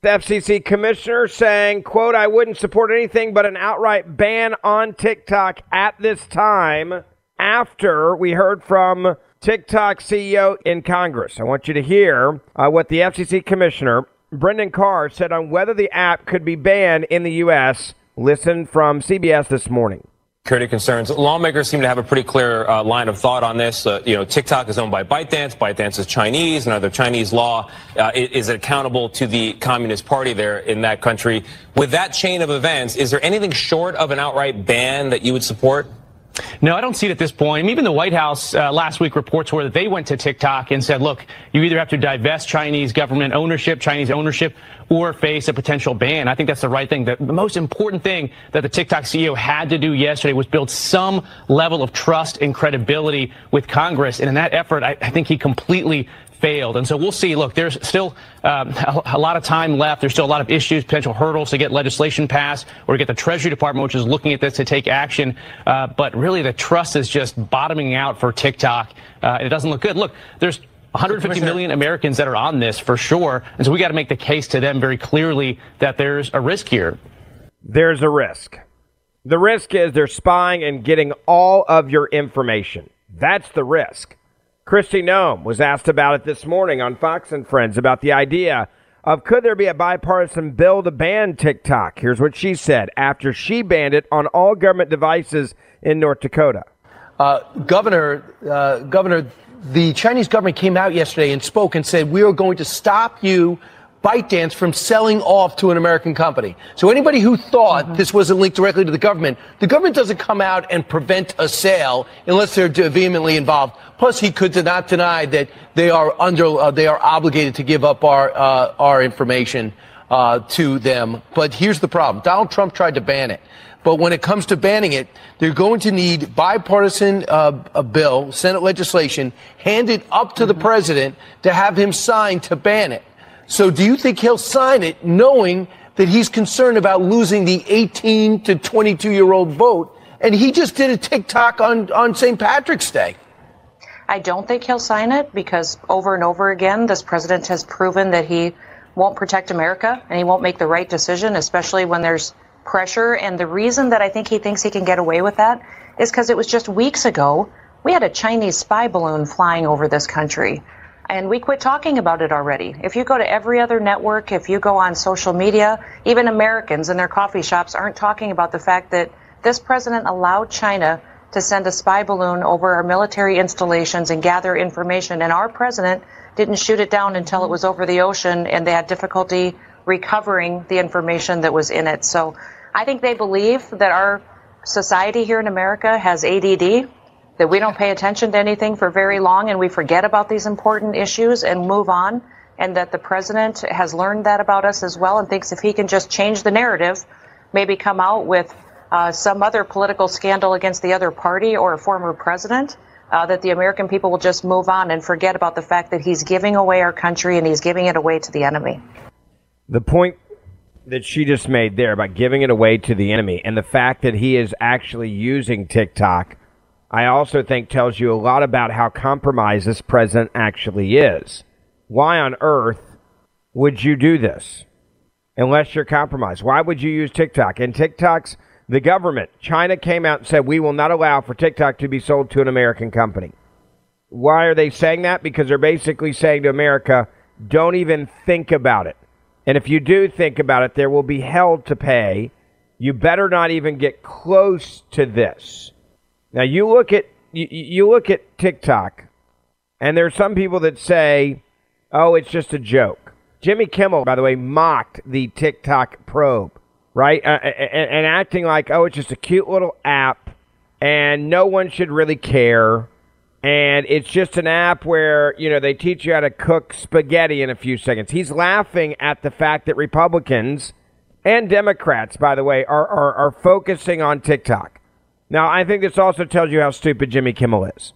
The FCC commissioner saying, quote, I wouldn't support anything but an outright ban on TikTok at this time after we heard from TikTok CEO in Congress. I want you to hear uh, what the FCC commissioner, Brendan Carr, said on whether the app could be banned in the U.S. Listen from CBS this morning security concerns. Lawmakers seem to have a pretty clear uh, line of thought on this. Uh, you know, TikTok is owned by ByteDance. ByteDance is Chinese, and under Chinese law, uh, is accountable to the Communist Party there in that country. With that chain of events, is there anything short of an outright ban that you would support? No, I don't see it at this point. Even the White House uh, last week reports were that they went to TikTok and said, look, you either have to divest Chinese government ownership, Chinese ownership, or face a potential ban. I think that's the right thing. The, most important thing that the TikTok CEO had to do yesterday was build some level of trust and credibility with Congress. And in that effort, I, I think he completely failed. And so we'll see. Look, there's still um, a, a, lot of time left. There's still a lot of issues, potential hurdles to get legislation passed or to get the Treasury Department, which is looking at this, to take action. Uh, but really, the trust is just bottoming out for TikTok. Uh, it doesn't look good. Look, there's 150 million Americans that are on this for sure. And so we got to make the case to them very clearly that there's a risk here. There's a risk. The risk is they're spying and getting all of your information. That's the risk. Kristi Noem was asked about it this morning on Fox and Friends about the idea of could there be a bipartisan bill to ban TikTok? Here's what she said after she banned it on all government devices in North Dakota. Uh, Governor, uh, Governor, the Chinese government came out yesterday and spoke and said, we are going to stop you, ByteDance, from selling off to an American company. So anybody who thought mm-hmm. this wasn't linked directly to the government, the government doesn't come out and prevent a sale unless they're vehemently involved. Plus, he could not deny that they are under, uh, they are obligated to give up our, uh, our information uh, to them. But here's the problem. Donald Trump tried to ban it. But when it comes to banning it, they're going to need bipartisan uh, a bill, Senate legislation, handed up to mm-hmm. the president to have him sign to ban it. So do you think he'll sign it knowing that he's concerned about losing the 18 to 22 year old vote? And he just did a TikTok on, on St. Patrick's Day. I don't think he'll sign it because over and over again, this president has proven that he won't protect America and he won't make the right decision, especially when there's pressure. And the reason that I think he thinks he can get away with that is because it was just weeks ago we had a Chinese spy balloon flying over this country. And we quit talking about it already. If you go to every other network, if you go on social media, even Americans in their coffee shops aren't talking about the fact that this president allowed China to send a spy balloon over our military installations and gather information. And our president didn't shoot it down until it was over the ocean and they had difficulty recovering the information that was in it. So I think they believe that our society here in America has ADD, that we don't pay attention to anything for very long and we forget about these important issues and move on, and that the president has learned that about us as well and thinks if he can just change the narrative, maybe come out with uh, some other political scandal against the other party or a former president, uh, that the American people will just move on and forget about the fact that he's giving away our country and he's giving it away to the enemy. The point that she just made there about giving it away to the enemy and the fact that he is actually using TikTok, I also think tells you a lot about how compromised this president actually is. Why on earth would you do this unless you're compromised? Why would you use TikTok? And TikTok's the government, China came out and said, we will not allow for TikTok to be sold to an American company. Why are they saying that? Because they're basically saying to America, don't even think about it. And if you do think about it, there will be hell to pay. You better not even get close to this. Now you look at you, you look at TikTok, and there are some people that say, "Oh, it's just a joke." Jimmy Kimmel, by the way, mocked the TikTok probe, right, uh, and, and acting like, "Oh, it's just a cute little app, and no one should really care." and it's just an app where you know they teach you how to cook spaghetti in a few seconds. He's laughing at the fact that Republicans and Democrats, by the way, are are, are focusing on TikTok. Now, I think this also tells you how stupid Jimmy Kimmel is.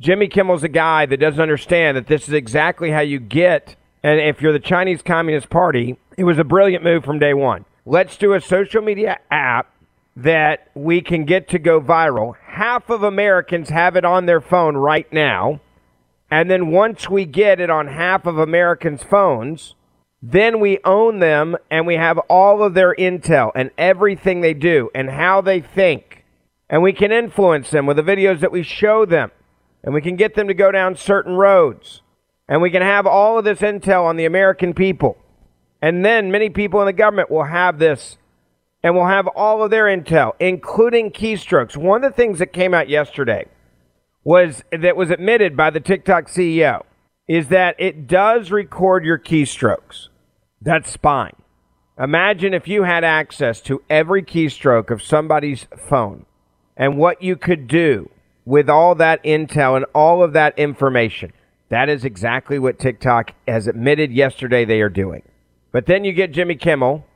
Jimmy Kimmel's a guy that doesn't understand that this is exactly how you get. And if you're the Chinese Communist Party, it was a brilliant move from day one. Let's do a social media app that we can get to go viral. Half of Americans have it on their phone right now. And then once we get it on half of Americans' phones, then we own them and we have all of their intel and everything they do and how they think. And we can influence them with the videos that we show them. And we can get them to go down certain roads. And we can have all of this intel on the American people. And then many people in the government will have this and we'll have all of their intel, including keystrokes. One of the things that came out yesterday was that was admitted by the TikTok CEO is that it does record your keystrokes. That's spying. Imagine if you had access to every keystroke of somebody's phone and what you could do with all that intel and all of that information. That is exactly what TikTok has admitted yesterday they are doing. But then you get Jimmy Kimmel,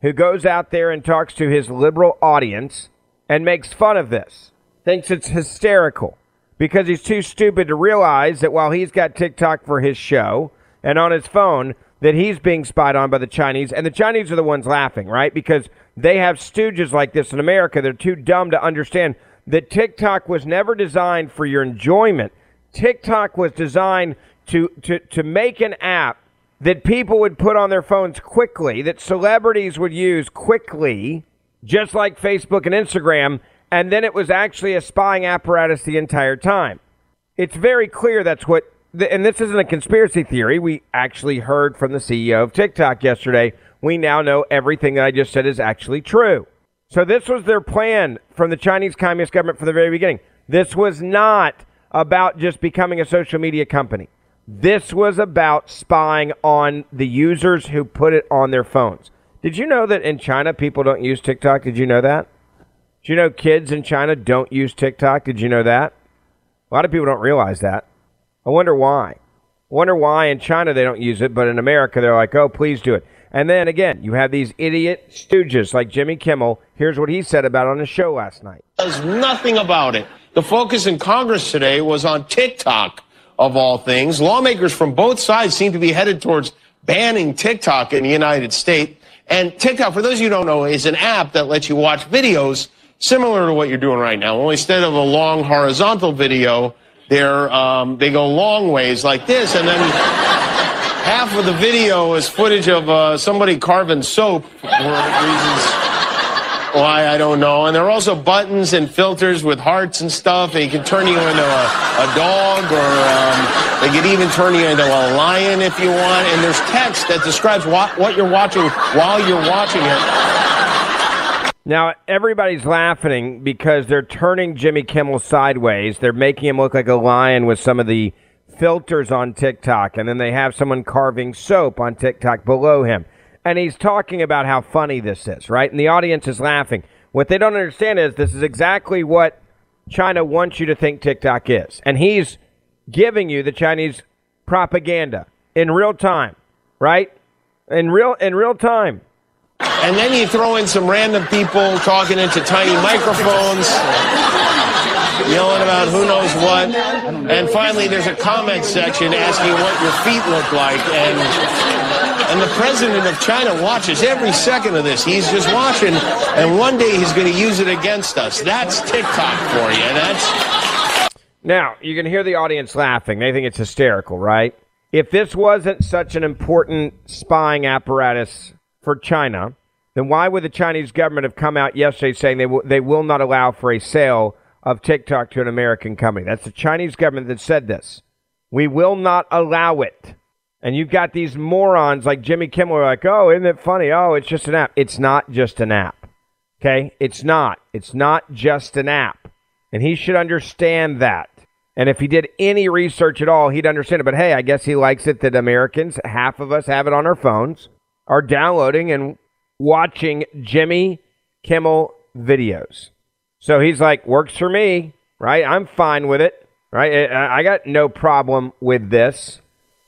who goes out there and talks to his liberal audience and makes fun of this, thinks it's hysterical because he's too stupid to realize that while he's got TikTok for his show and on his phone, that he's being spied on by the Chinese, and the Chinese are the ones laughing, right? Because they have stooges like this in America. They're too dumb to understand that TikTok was never designed for your enjoyment. TikTok was designed to, to, to make an app that people would put on their phones quickly, that celebrities would use quickly, just like Facebook and Instagram, and then it was actually a spying apparatus the entire time. It's very clear that's what, and this isn't a conspiracy theory. We actually heard from the CEO of TikTok yesterday. We now know everything that I just said is actually true. So this was their plan from the Chinese Communist government from the very beginning. This was not about just becoming a social media company. This was about spying on the users who put it on their phones. Did you know that in China people don't use TikTok? Did you know that? Did you know kids in China don't use TikTok? Did you know that? A lot of people don't realize that. I wonder why. I wonder why in China they don't use it, but in America they're like, oh, please do it. And then again, you have these idiot stooges like Jimmy Kimmel. Here's what he said about on his show last night. Does nothing about it. The focus in Congress today was on TikTok of all things. Lawmakers from both sides seem to be headed towards banning TikTok in the United States. And TikTok, for those of you who don't know, is an app that lets you watch videos similar to what you're doing right now. Only instead of a long horizontal video, they're, um, they go long ways like this, and then half of the video is footage of uh, somebody carving soap for reasons why, I don't know. And there are also buttons and filters with hearts and stuff. They can turn you into a, a dog or um, they can even turn you into a lion if you want. And there's text that describes what, what you're watching while you're watching it. Now, everybody's laughing because they're turning Jimmy Kimmel sideways. They're making him look like a lion with some of the filters on TikTok. And then they have someone carving soap on TikTok below him and he's talking about how funny this is, right? And the audience is laughing. What they don't understand is this is exactly what China wants you to think TikTok is. And he's giving you the Chinese propaganda in real time, right? In real in real time. And then you throw in some random people talking into tiny microphones, yelling about who knows what. And finally, there's a comment section asking what your feet look like. And and the president of China watches every second of this. He's just watching, and one day he's going to use it against us. That's TikTok for you. That's. Now, you can hear the audience laughing. They think it's hysterical, right? If this wasn't such an important spying apparatus for China, then why would the Chinese government have come out yesterday saying they, w- they will not allow for a sale of TikTok to an American company? That's the Chinese government that said this. We will not allow it. And you've got these morons like Jimmy Kimmel like, oh, isn't it funny? Oh, it's just an app. It's not just an app. Okay? It's not. It's not just an app. And he should understand that. And if he did any research at all, he'd understand it. But hey, I guess he likes it that Americans, half of us have it on our phones, are downloading and watching Jimmy Kimmel videos. So he's like, works for me, right? I'm fine with it, right? I got no problem with this.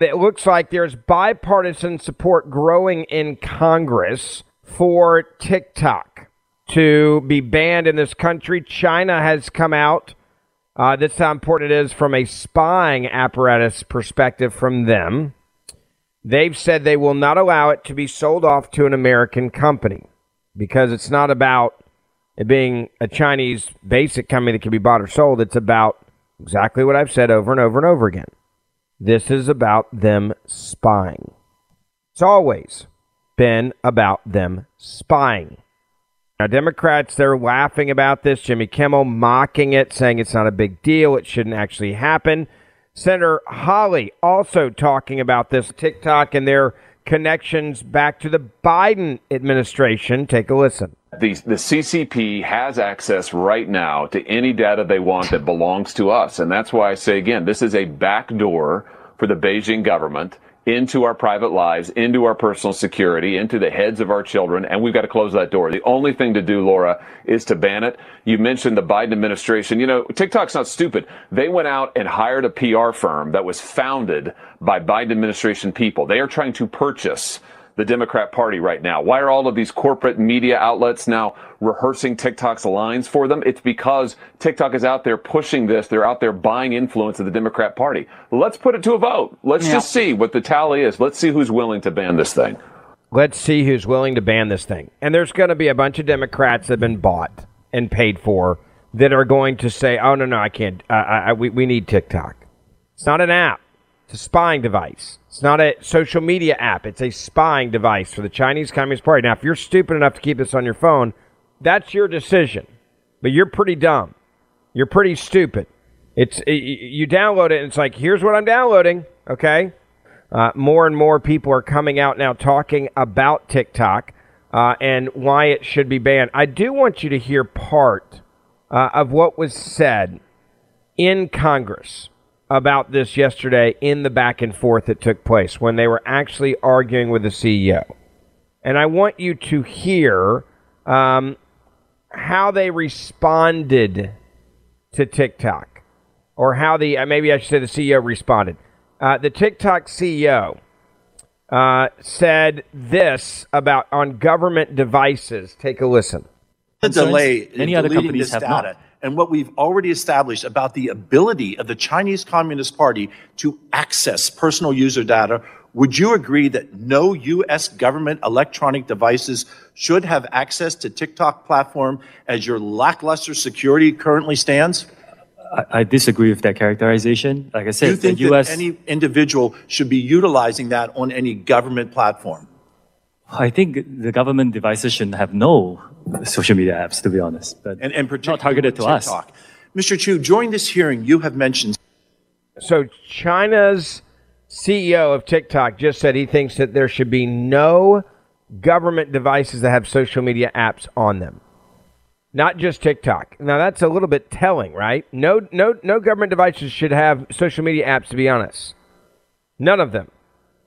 it looks like there's bipartisan support growing in Congress for TikTok to be banned in this country. China has come out. Uh, this is how important it is from a spying apparatus perspective from them. They've said they will not allow it to be sold off to an American company because it's not about it being a Chinese basic company that can be bought or sold. It's about exactly what I've said over and over and over again this is about them spying. It's always been about them spying. Now, Democrats, they're laughing about this. Jimmy Kimmel mocking it, saying it's not a big deal. It shouldn't actually happen. Senator Hawley also talking about this TikTok and their connections back to the Biden administration. Take a listen. The, the CCP has access right now to any data they want that belongs to us. And that's why I say again, this is a backdoor for the Beijing government into our private lives, into our personal security, into the heads of our children, and we've got to close that door. The only thing to do, Laura, is to ban it. You mentioned the Biden administration. You know, TikTok's not stupid. They went out and hired a PR firm that was founded by Biden administration people. They are trying to purchase the Democrat Party right now? Why are all of these corporate media outlets now rehearsing TikTok's lines for them? It's because TikTok is out there pushing this. They're out there buying influence of the Democrat Party. Let's put it to a vote. Let's yeah. just see what the tally is. Let's see who's willing to ban this thing. Let's see who's willing to ban this thing. And there's going to be a bunch of Democrats that have been bought and paid for that are going to say, oh, no, no, I can't. Uh, I, we, we need TikTok. It's not an app. It's a spying device. It's not a social media app. It's a spying device for the Chinese Communist Party. Now, if you're stupid enough to keep this on your phone, that's your decision. But you're pretty dumb. You're pretty stupid. It's it, you download it and it's like, here's what I'm downloading. Okay. Uh, more and more people are coming out now talking about TikTok uh, and why it should be banned. I do want you to hear part uh, of what was said in Congress about this yesterday in the back and forth that took place when they were actually arguing with the CEO. And I want you to hear um, how they responded to TikTok, or how the, uh, maybe I should say the CEO responded. Uh, the TikTok CEO uh, said this about on government devices. Take a listen. The delay many other companies have data. not and what we've already established about the ability of the Chinese Communist Party to access personal user data, would you agree that no U.S. government electronic devices should have access to TikTok platform as your lackluster security currently stands? I, disagree with that characterization. Like I said, you think the US, that any individual should be utilizing that on any government platform? I think the government devices shouldn't have no social media apps, to be honest, but and, and not targeted to TikTok. us. Mr. Chew, during this hearing, you have mentioned. So China's CEO of TikTok just said he thinks that there should be no government devices that have social media apps on them. Not just TikTok. Now that's a little bit telling, right? No no no government devices should have social media apps to be honest. None of them.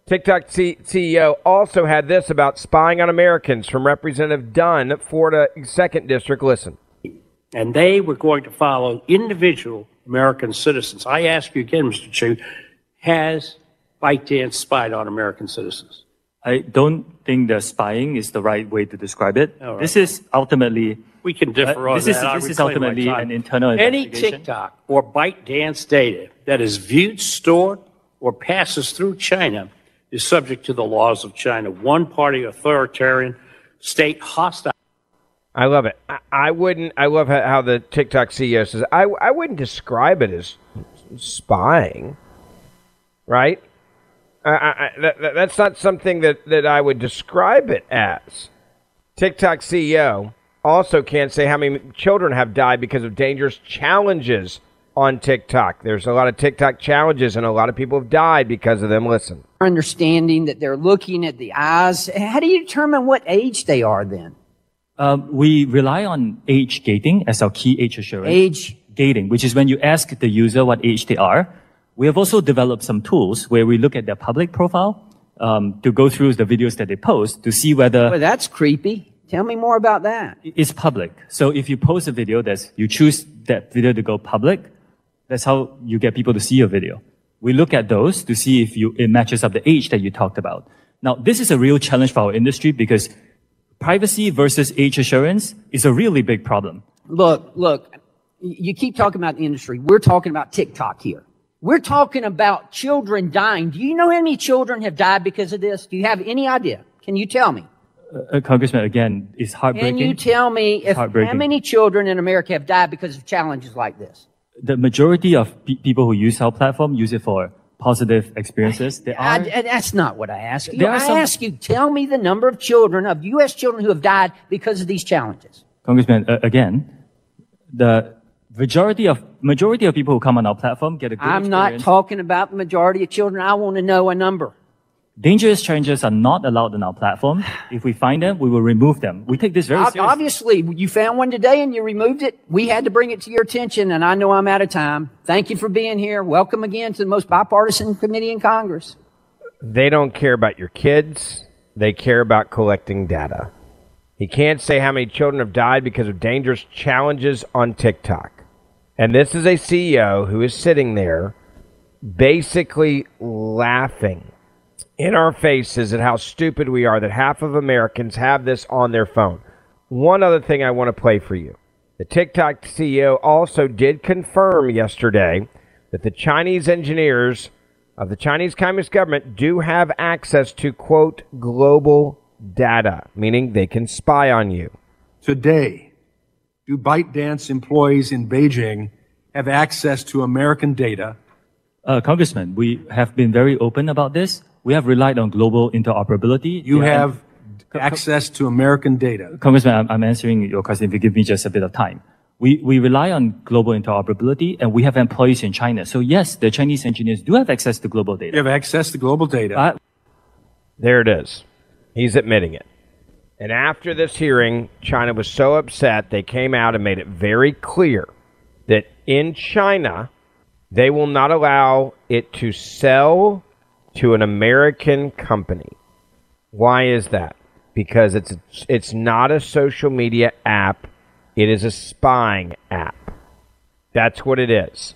TikTok C- CEO also had this about spying on Americans from Representative Dunn, at Florida 2nd District. Listen. And they were going to follow individual American citizens. I ask you again, Mr. Chew, has ByteDance spied on American citizens? I don't think the spying is the right way to describe it. Right. This is ultimately. We can differ uh, on this that. Is, this is ultimately an internal Any TikTok or ByteDance data that is viewed, stored, or passes through China is subject to the laws of China. One party authoritarian state hostile. I love it. I, I wouldn't. I love how, the TikTok CEO says. I I wouldn't describe it as spying, right? I, I, that- that's not something that, that I would describe it as. TikTok CEO also can't say how many children have died because of dangerous challenges on TikTok. There's a lot of TikTok challenges, and a lot of people have died because of them. Listen. understanding that they're looking at the eyes. How do you determine what age they are then? Um, we rely on age gating as our key age assurance. Age gating, which is when you ask the user what age they are. We have also developed some tools where we look at their public profile um, to go through the videos that they post to see whether Well, that's creepy. Tell me more about that. it's public. So if you post a video that's you choose that video to go public, that's how you get people to see your video. We look at those to see if you, it matches up the age that you talked about. Now, this is a real challenge for our industry because privacy versus age assurance is a really big problem. Look, look, you keep talking about the industry. We're talking about TikTok here. We're talking about children dying. Do you know how many children have died because of this? Do you have any idea? Can you tell me? Uh, Congressman, again, it's heartbreaking. Can you tell me if how many children in America have died because of challenges like this? The majority of pe- people who use our platform use it for positive experiences. There are I- that's not what I asked you. There are I some- ask you, tell me the number of children, of U.S. children who have died because of these challenges. Congressman, uh, again, the majority of majority of people who come on our platform get a good I'm not talking about the majority of children. I want to know a number. Dangerous challenges are not allowed on our platform. If we find them, we will remove them. We take this very seriously. Obviously, you found one today and you removed it. We had to bring it to your attention, and I know I'm out of time. Thank you for being here. Welcome again to the most bipartisan committee in Congress. They don't care about your kids. They care about collecting data. He can't say how many children have died because of dangerous challenges on TikTok. And this is a CEO who is sitting there basically laughing in our faces at how stupid we are that half of Americans have this on their phone. One other thing I want to play for you. The TikTok CEO also did confirm yesterday that the Chinese engineers of the Chinese Communist government do have access to, quote, global data, meaning they can spy on you. Today, do ByteDance employees in Beijing have access to American data? Uh, Congressman, we have been very open about this. We have relied on global interoperability. You Yeah, have access to American data. Congressman, I'm, I'm answering your question if you give me just a bit of time. We, we rely on global interoperability and we have employees in China. So yes, the Chinese engineers do have access to global data. You have access to global data. Uh, There it is. He's admitting it. And after this hearing, China was so upset, they came out and made it very clear that in China, they will not allow it to sell to an American company. Why is that? Because it's it's not a social media app, it is a spying app. That's what it is.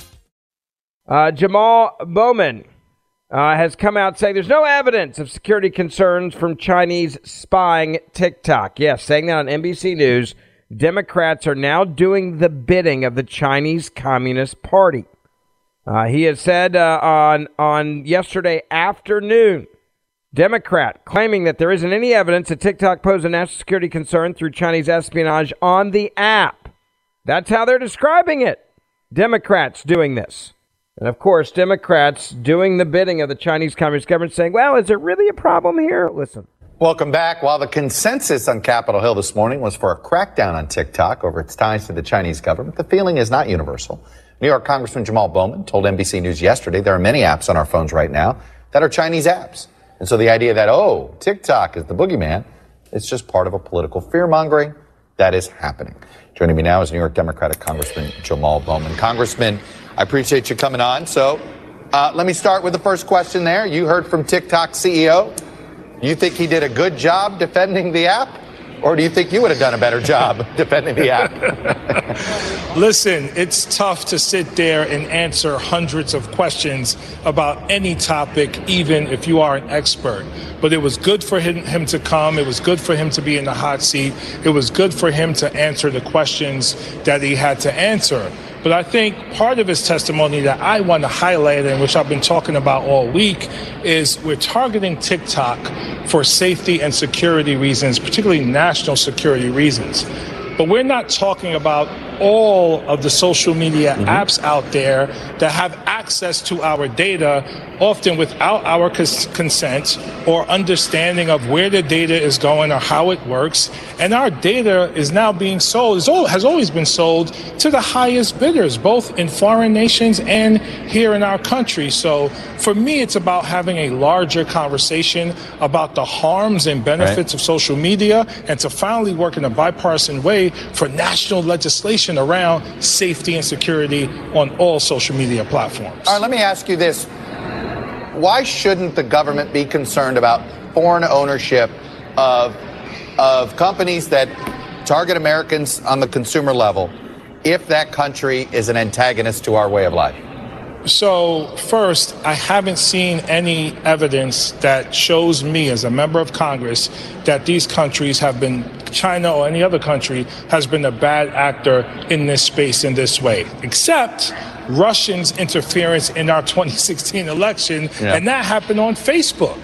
Uh, Jamal Bowman uh, has come out saying there's no evidence of security concerns from Chinese spying TikTok. Yes, saying that on NBC News. Democrats are now doing the bidding of the Chinese Communist Party. Uh, he has said uh, on on yesterday afternoon, Democrat claiming that there isn't any evidence that TikTok posed a national security concern through Chinese espionage on the app. That's how they're describing it. Democrats doing this. And of course, Democrats doing the bidding of the Chinese Communist government saying, well, is there really a problem here? Listen. Welcome back. While the consensus on Capitol Hill this morning was for a crackdown on TikTok over its ties to the Chinese government, the feeling is not universal. New York Congressman Jamal Bowman told NBC News yesterday there are many apps on our phones right now that are Chinese apps. And so the idea that, oh, TikTok is the boogeyman, it's just part of a political fear mongering that is happening. Joining me now is New York Democratic Congressman Jamal Bowman. Congressman, I appreciate you coming on. So Uh, let me start with the first question there. You heard from TikTok CEO. You think he did a good job defending the app? Or do you think you would have done a better job defending the app? Listen, it's tough to sit there and answer hundreds of questions about any topic, even if you are an expert. But it was good for him, him to come. It was good for him to be in the hot seat. It was good for him to answer the questions that he had to answer. But I think part of his testimony that I want to highlight and which I've been talking about all week is we're targeting TikTok for safety and security reasons, particularly national security reasons. But we're not talking about all of the social media Mm-hmm. apps out there that have access to our data, often without our cons- consent or understanding of where the data is going or how it works. And our data is now being sold, is al- has always been sold to the highest bidders, both in foreign nations and here in our country. So for me, it's about having a larger conversation about the harms and benefits of social media and to finally work in a bipartisan way for national legislation around safety and security on all social media platforms. All right, let me ask you this. Why shouldn't the government be concerned about foreign ownership of, of companies that target Americans on the consumer level if that country is an antagonist to our way of life? So, first, I haven't seen any evidence that shows me as a member of Congress that these countries have been, China or any other country, has been a bad actor in this space in this way, except Russians' interference in our 2016 election, Yeah. and that happened on Facebook.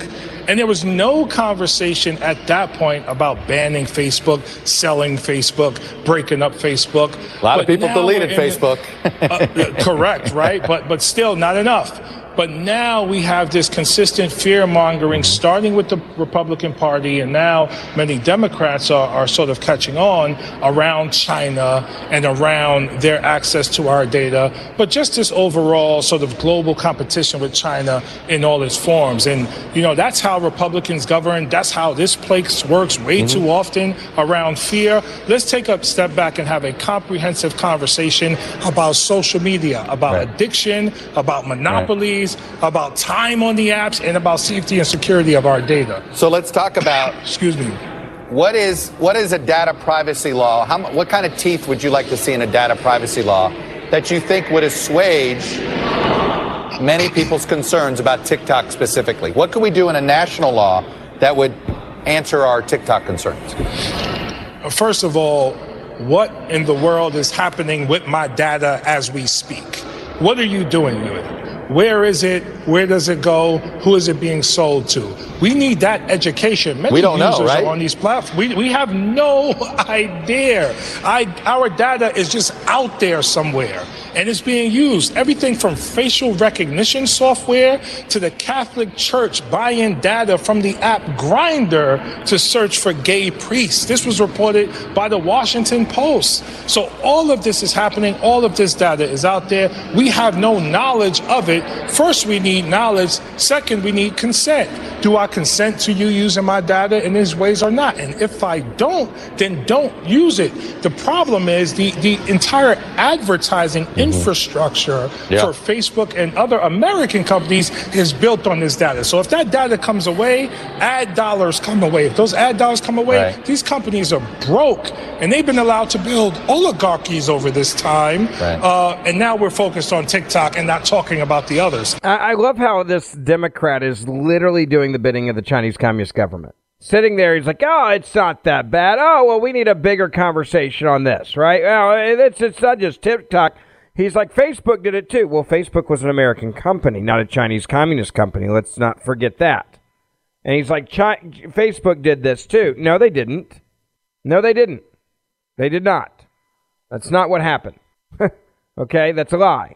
And there was no conversation at that point about banning Facebook, selling Facebook, breaking up Facebook. A lot of people deleted we're in the- Facebook. uh, correct, right? But but still not enough. But now we have this consistent fear mongering, starting with the Republican Party, and now many Democrats are, are sort of catching on around China and around their access to our data, but just this overall sort of global competition with China in all its forms. And, you know, that's how Republicans govern. That's how this place works way mm-hmm. too often around fear. Let's take a step back and have a comprehensive conversation about social media, about addiction, about monopolies, about time on the apps, and about safety and security of our data. So let's talk about. Excuse me. What is what is a data privacy law? How, what kind of teeth would you like to see in a data privacy law that you think would assuage many people's concerns about TikTok specifically? What could we do in a national law that would answer our TikTok concerns? Uh, first of all, what in the world is happening with my data as we speak? What are you doing with it? Where is it? Where does it go? Who is it being sold to? We need that education. Many We don't know, users right? are on these platforms. We, we have no idea. I, our data is just out there somewhere and it's being used. Everything from facial recognition software to the Catholic Church buying data from the app Grindr to search for gay priests. This was reported by the Washington Post. So all of this is happening. All of this data is out there. We have no knowledge of it. First, we need knowledge. Second, we need consent. Do I consent to you using my data in these ways or not? And if I don't, then don't use it. The problem is the, the entire advertising infrastructure Yeah. for Facebook and other American companies is built on this data. So if that data comes away, ad dollars come away. If those ad dollars come away, Right. these companies are broke and they've been allowed to build oligarchies over this time. Right. Uh, and now we're focused on TikTok and not talking about the others. I, I love how this Democrat is literally doing the bidding of the Chinese Communist government. Sitting there, he's like, "Oh, it's not that bad. Oh, well, we need a bigger conversation on this, right? Well, it's it's not just TikTok." He's like, "Facebook did it too." Well, Facebook was an American company, not a Chinese Communist company. Let's not forget that. And he's like, "Facebook did this too." No, they didn't. No, they didn't. They did not. That's not what happened. okay, that's a lie.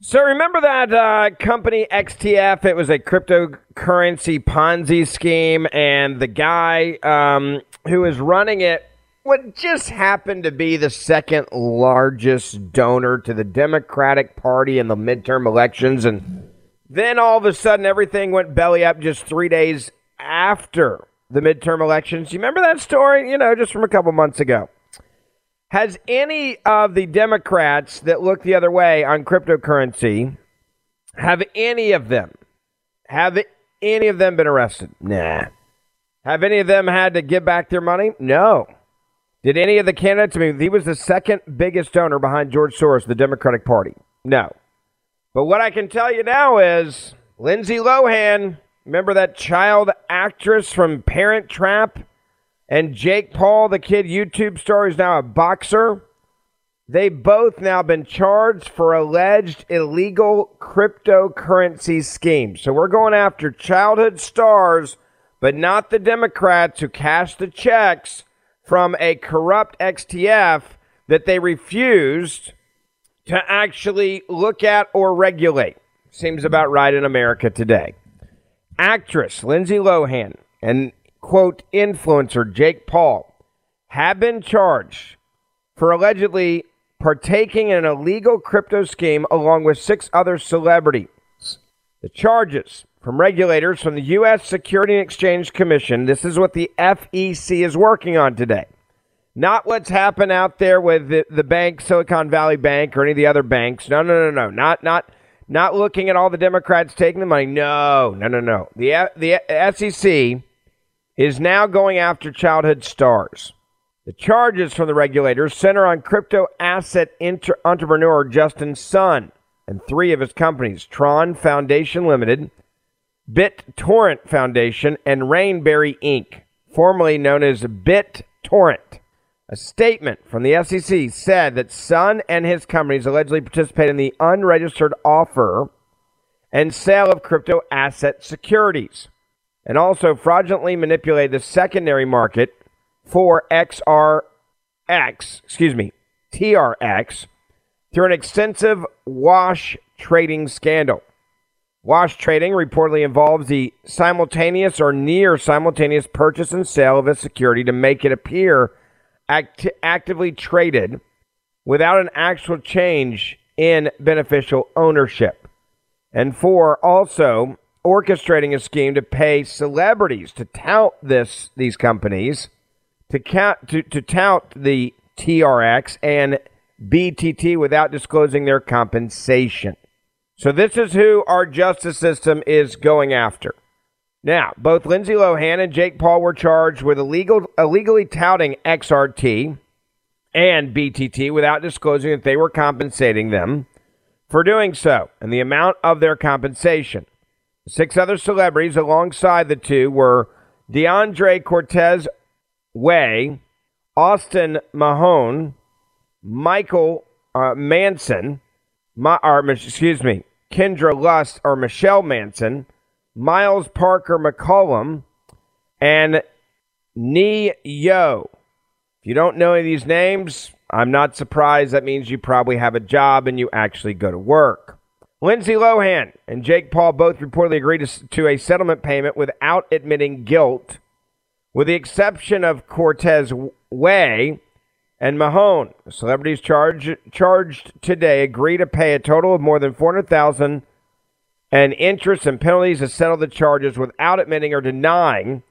So remember that uh, company XTF? It was a cryptocurrency Ponzi scheme, and the guy um, who was running it what just happened to be the second largest donor to the Democratic Party in the midterm elections, and then all of a sudden everything went belly up just three days after the midterm elections. You remember that story? You know, just from a couple months ago. Has any of the Democrats that look the other way on cryptocurrency, have any of them, have any of them been arrested? Nah. Have any of them had to give back their money? No. Did any of the candidates, I mean, he was the second biggest donor behind George Soros, the Democratic Party. No. But what I can tell you now is Lindsay Lohan, remember that child actress from Parent Trap? And Jake Paul, the kid YouTube star, is now a boxer. They both now been charged for alleged illegal cryptocurrency schemes. So we're going after childhood stars, but not the Democrats who cashed the checks from a corrupt XTF that they refused to actually look at or regulate. Seems about right in America today. Actress Lindsay Lohan and quote, influencer Jake Paul have been charged for allegedly partaking in an illegal crypto scheme along with six other celebrities. The charges from regulators from the U.S. Security and Exchange Commission, this is what the FEC is working on today. Not what's happened out there with the, the bank, Silicon Valley Bank, or any of the other banks. No, no, no, no. Not, not, not looking at all the Democrats taking the money. No, no, no, no. The, the SEC is now going after childhood stars. The charges from the regulators center on crypto asset inter- entrepreneur Justin Sun and three of his companies Tron Foundation Limited, BitTorrent Foundation, and Rainberry Inc., formerly known as BitTorrent. A statement from the SEC said that Sun and his companies allegedly participated in the unregistered offer and sale of crypto asset securities and also fraudulently manipulated the secondary market for XRX, excuse me, TRX, through an extensive wash trading scandal. Wash trading reportedly involves the simultaneous or near simultaneous purchase and sale of a security to make it appear act- actively traded without an actual change in beneficial ownership. And four, also orchestrating a scheme to pay celebrities to tout this these companies to count to, to tout the TRX and BTT without disclosing their compensation. So this is who our justice system is going after. Now, both Lindsay Lohan and Jake Paul were charged with illegal, illegally touting XRT and BTT without disclosing that they were compensating them for doing so and the amount of their compensation. Six other celebrities alongside the two were DeAndre Cortez Way, Austin Mahone, Michael uh, Manson, my, or, excuse me, Kendra Lust or Michelle Manson, Miles Parker McCollum, and Nee Yo. If you don't know any of these names, I'm not surprised. That means you probably have a job and you actually go to work. Lindsay Lohan and Jake Paul both reportedly agreed to, to, a settlement payment without admitting guilt, with the exception of Cortez Way and Mahone. Celebrities charged charged today agree to pay a total of more than four hundred thousand and interest and penalties to settle the charges without admitting or denying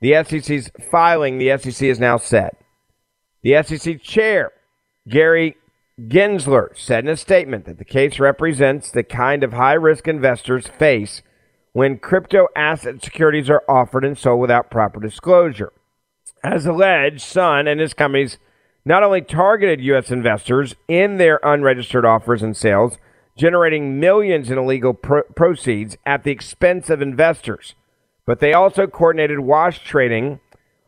the SEC's filing. The SEC is now set. The SEC chair, Gary Gensler said in a statement that the case represents the kind of high risk investors face when crypto asset securities are offered and sold without proper disclosure. As alleged, Sun and his companies not only targeted U.S. investors in their unregistered offers and sales, generating millions in illegal pro- proceeds at the expense of investors, but they also coordinated wash trading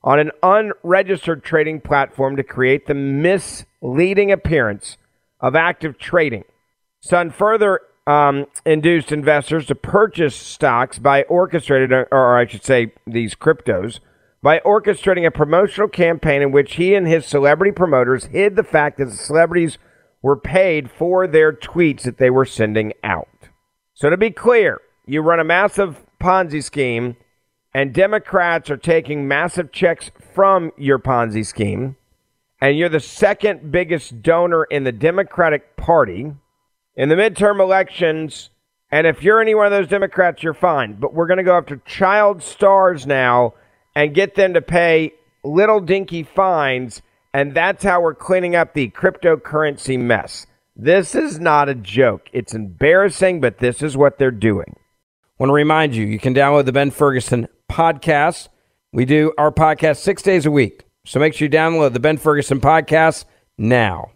on an unregistered trading platform to create the misleading appearance of active trading. Sun further um, induced investors to purchase stocks by orchestrated, or I should say, these cryptos, by orchestrating a promotional campaign in which he and his celebrity promoters hid the fact that the celebrities were paid for their tweets that they were sending out. So to be clear, you run a massive Ponzi scheme and Democrats are taking massive checks from your Ponzi scheme, and you're the second biggest donor in the Democratic Party in the midterm elections. And if you're any one of those Democrats, you're fine. But we're going to go after child stars now and get them to pay little dinky fines. And that's how we're cleaning up the cryptocurrency mess. This is not a joke. It's embarrassing, but this is what they're doing. I Want to remind you, you can download the Ben Ferguson podcast. We do our podcast six days a week. So make sure you download the Ben Ferguson podcast now.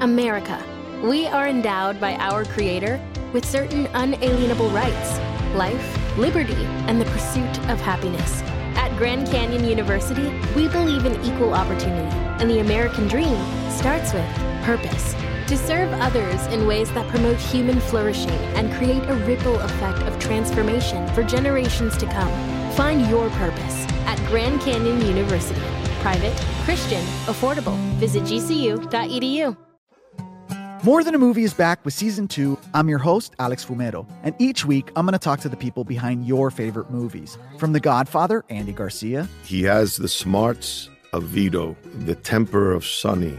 America. We are endowed by our Creator with certain unalienable rights life, liberty, and the pursuit of happiness. At Grand Canyon University, we believe in equal opportunity, and the American dream starts with purpose. To serve others in ways that promote human flourishing and create a ripple effect of transformation for generations to come. Find your purpose at Grand Canyon University. Private, Christian, affordable. Visit gcu.edu. More Than a Movie is back with season two. I'm your host, Alex Fumero, and each week I'm going to talk to the people behind your favorite movies. From The Godfather, Andy Garcia. He has the smarts of Vito, the temper of Sonny,